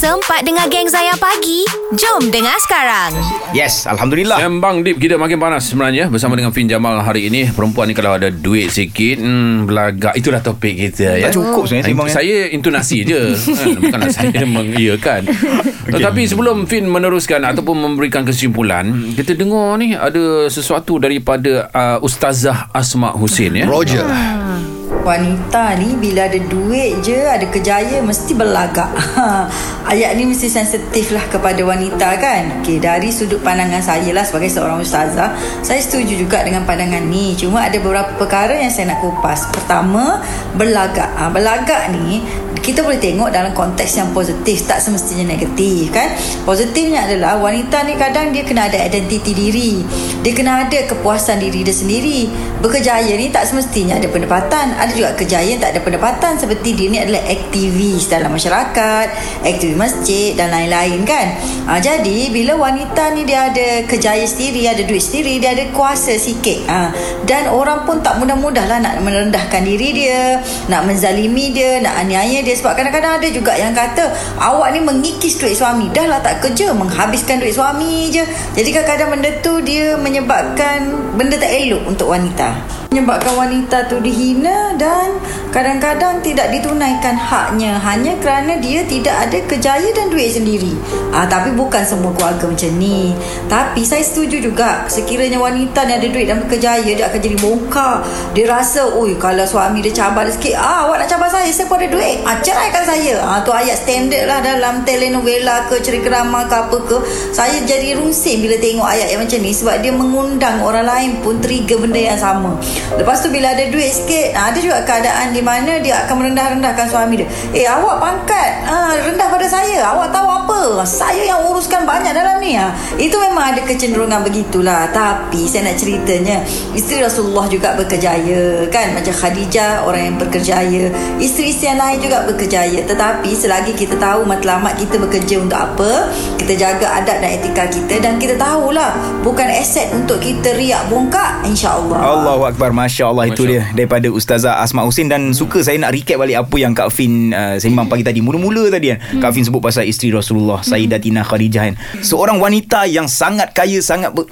Sempat dengar geng Zayan pagi? Jom dengar sekarang. Yes, Alhamdulillah. Sembang deep kita makin panas sebenarnya bersama dengan Fin Jamal hari ini perempuan ni kalau ada duit sikit hmm, belagak itulah topik kita ya. Tak cukup sebenarnya sembang. Saya intonasi je kan? bukanlah saya mengiyakan. Okay. Tetapi sebelum Fin meneruskan ataupun memberikan kesimpulan kita dengar ni ada sesuatu daripada uh, Ustazah Asma Hussein ya. Roger. Wanita ni bila ada duit je Ada kejaya Mesti berlagak Ayat ni mesti sensitif lah Kepada wanita kan. Okay, Dari sudut pandangan saya lah Sebagai seorang ustazah Saya setuju juga dengan pandangan ni. Cuma ada beberapa perkara Yang saya nak kupas. Pertama Berlagak ha, Berlagak ni kita boleh tengok dalam konteks yang positif tak semestinya negatif kan? Positifnya adalah wanita ni kadang dia kena ada identiti diri. Dia kena ada kepuasan diri dia sendiri. Berkejaya ni tak semestinya ada pendapatan. Ada juga kejayaan tak ada pendapatan. Seperti dia ni adalah aktivis dalam masyarakat aktivis masjid dan lain-lain kan? Ha, jadi bila wanita ni dia ada kejayaan sendiri ada duit sendiri dia ada kuasa sikit ha, dan orang pun tak mudah-mudah lah nak merendahkan diri dia nak menzalimi dia nak aniaya dia dia sebab kadang-kadang ada juga yang kata awak ni mengikis duit suami. Dah lah tak kerja menghabiskan duit suami je. Jadi kadang-kadang benda tu dia menyebabkan benda tak elok untuk wanita menyebabkan wanita tu dihina dan kadang-kadang tidak ditunaikan haknya. Hanya kerana dia tidak ada kejaya dan duit sendiri. Ah, tapi bukan semua keluarga macam ni. Tapi saya setuju juga sekiranya wanita ni ada duit dan berkejaya dia akan jadi bongkar. Dia rasa oi kalau suami dia cabar dia sikit ah, awak nak cabar saya saya pun ada duit? Ah, ceraikan saya. Ah, tu ayat standard lah dalam telenovela ke cerita drama ke apa ke. Saya jadi runsing bila tengok ayat yang macam ni sebab dia mengundang orang lain pun trigger benda yang sama Lepas tu bila ada duit sikit Ada juga keadaan di mana Dia akan merendah-rendahkan suami dia. Eh awak pangkat ha, Rendah pada saya. Awak tahu apa? Saya yang uruskan banyak dalam ni ha. Itu memang ada kecenderungan begitulah. Tapi saya nak ceritanya Isteri Rasulullah juga berkejaya Kan? Macam Khadijah Orang yang berkejaya. Isteri-isteri yang lain juga berkejaya. Tetapi selagi kita tahu Matlamat kita bekerja untuk apa Kita jaga adab dan etika kita Dan kita tahulah Bukan aset untuk kita riak bongkak InsyaAllah. Allahu Akbar Masya Allah itu dia Daripada Ustazah Asma Husin Dan suka saya nak recap balik Apa yang Kak Fin uh, Sembang pagi tadi. Mula-mula tadi kan hmm. Kak Fin sebut pasal isteri Rasulullah hmm. Sayyidatina Khadijah kan. Seorang wanita yang sangat kaya Sangat ber...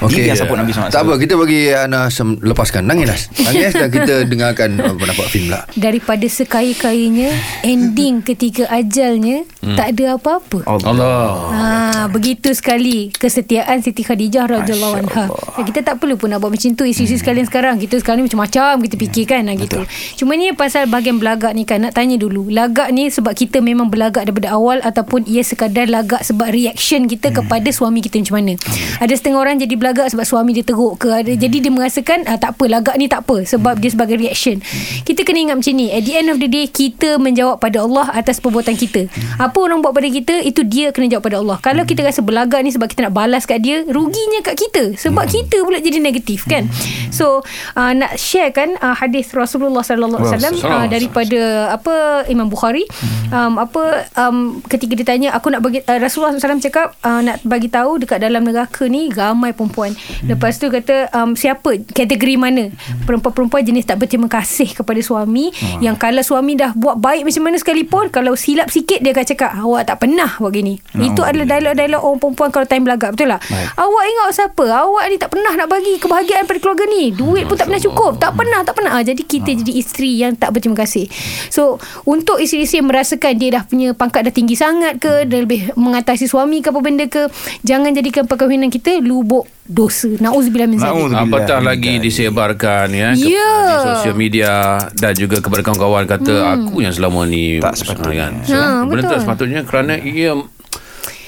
Okay, Dia yang support Nabi SAW Tak apa Kita bagi Ana sem- lepaskan Nangis Nangis dan kita dengarkan Pendapat film lah Daripada sekaya-kayanya Ending ketika ajalnya hmm. Tak ada apa-apa Allah. Ha, begitu sekali kesetiaan Siti Khadijah radhiyallahu anha. Kita tak perlu pun nak buat macam tu isi-isi hmm. sekalian sekarang. Kita sekarang ni macam-macam kita fikirkan hmm. gitu. Cuma ni pasal bahagian belagak ni kan nak tanya dulu. Lagak ni sebab kita memang belagak daripada awal ataupun ia sekadar lagak sebab reaction kita hmm. kepada suami kita macam mana. Hmm. Ada setengah orang jadi belagak sebab suami dia teruk ke ada hmm. jadi dia merasakan ah, tak apa lagak ni tak apa sebab hmm. dia sebagai reaction. Hmm. Kita kena ingat macam ni. At the end of the day kita menjawab pada Allah atas perbuatan kita. Hmm. Apa orang buat pada kita itu dia kena jawab pada Allah. Kalau kita rasa belagak ni sebab kita nak balas kat dia, ruginya kat kita sebab hmm. kita pula jadi negatif kan. Hmm. So uh, nak share kan uh, hadis Rasulullah sallallahu alaihi wasallam uh, daripada apa Imam Bukhari hmm. um, apa um, ketika ditanya aku nak bagi uh, Rasulullah SAW cakap uh, nak bagi tahu dekat dalam neraka ni ramai perempuan. Hmm. Lepas tu kata um, siapa kategori mana perempuan-perempuan jenis tak berterima kasih kepada suami hmm. yang kalau suami dah buat baik macam mana sekalipun kalau silap sikit dia akan cakap awak tak pernah buat gini. Hmm. Itu adalah dialog-dialog orang perempuan kalau time belagak betul tak? Baik. Awak ingat siapa? Awak ni tak pernah nak bagi kebahagiaan pada keluarga ni. Duit pun tak pernah cukup. Tak pernah, tak pernah. Ah, jadi kita jadi isteri yang tak berterima kasih. So, untuk isteri-isteri yang merasakan dia dah punya pangkat dah tinggi sangat ke, dia lebih mengatasi suami ke apa benda ke, jangan jadikan perkahwinan kita lubuk dosa. Nauzubillah min zalik. Apatah lagi disebarkan ya ke, Ya. di sosial media dan juga kepada kawan-kawan kata Hmm. aku yang selama ni Tak sepatutnya. kan. So, Ha, benda betul. tak sepatutnya kerana ia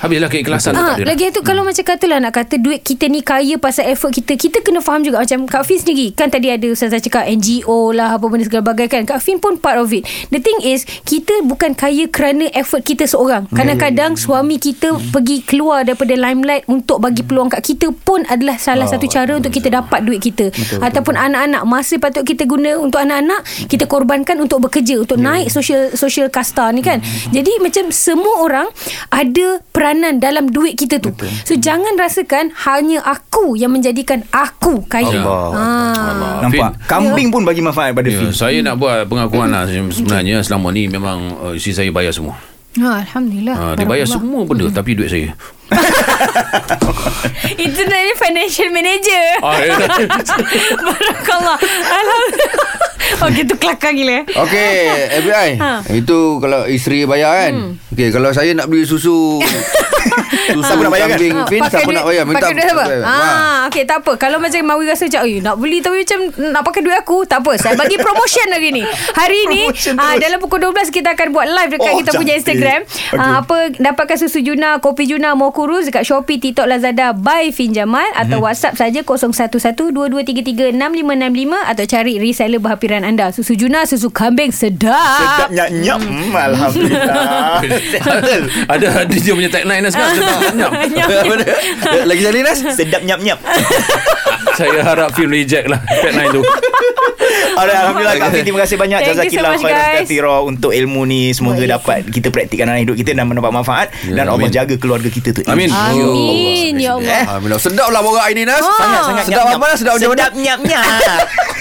habislah keikhlasan dia. lagi itu kalau macam katalah nak kata duit kita ni kaya pasal effort kita kita kena faham juga. Macam Kak Fin sendiri kan tadi ada Ustazah cakap NGO lah apa benda segala bagai kan. Kak Fin pun part of it. The thing is kita bukan kaya kerana effort kita seorang. Kadang-kadang suami kita pergi keluar daripada limelight untuk bagi peluang kat kita pun adalah salah satu cara untuk kita dapat duit kita. Ataupun anak-anak masa patut kita guna untuk anak-anak kita korbankan untuk bekerja untuk naik social social kasta ni kan. Jadi macam semua orang ada peranan dalam duit kita tu Betul. so jangan rasakan hanya aku yang menjadikan aku kaya Allah. Ah. Nampak Kambing pun bagi manfaat pada Ya, Fin saya nak buat pengakuan lah sebenarnya selama ni memang uh, isteri saya bayar semua. Ha, Alhamdulillah. Ha, dia bayar semua benda tapi duit saya. Itu namanya financial manager. Ah, ya. Barakallah. Alhamdulillah. Okey, tu kelakar gila. Okey, FBI. Ha. Itu kalau isteri bayar kan. Hmm. Okey, kalau saya nak beli susu susu Siapa nak bayar kan? kambing fin, siapa nak bayar? Minta pakai duit apa? Ha. Ah, okey, tak apa. Kalau macam Mawi rasa macam, "Eh, nak beli tapi macam nak pakai duit aku." Tak apa. Saya bagi promotion hari ni. Hari ni terus. dalam pukul 12 kita akan buat live dekat Oh, kita punya. Instagram. Ah, apa dapatkan susu Juna, kopi Juna, Mokuruz dekat Shopee, TikTok, Lazada by Fin Jamal atau Mhm. WhatsApp saja 0112233655 atau cari reseller berhampiran anda. Susu Juna, susu kambing sedap. Sedap nyap-nyap. Hmm, Alhamdulillah. Betul. ada ada dia punya tagline sekarang. Sedap dia? Lagi sekali Nas? Sedap nyap-nyap. Saya harap film reject lah tagline tu. Alright, Alhamdulillah Kak Fin Terima kasih banyak Thank you so khairan guys. kathira Untuk ilmu ni Semoga dapat Kita praktikkan dalam hidup kita Dan mendapat manfaat Dan Allah amin. jaga keluarga kita tu Amin. Amin ya Allah. Alhamdulillah. Sedap lah borak ini Nas. Sangat sangat Sedap apa Nas? Sedap macam mana? Sedap nyap nyap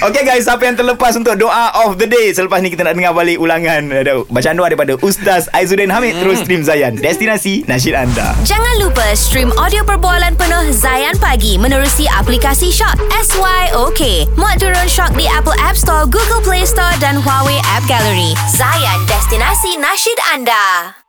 Okay guys Siapa yang terlepas Untuk doa of the day Selepas ni kita nak dengar balik Ulangan ada Bacaan doa daripada Ustaz Aizuddin Hamid Terus stream Zayan Destinasi Nasyid anda Jangan lupa stream audio perbualan penuh Zayan Pagi menerusi aplikasi Shock SYOK. Muat turun Shock di Apple App Store, Google Play Store dan Huawei App Gallery. Zayan, destinasi nasyid anda.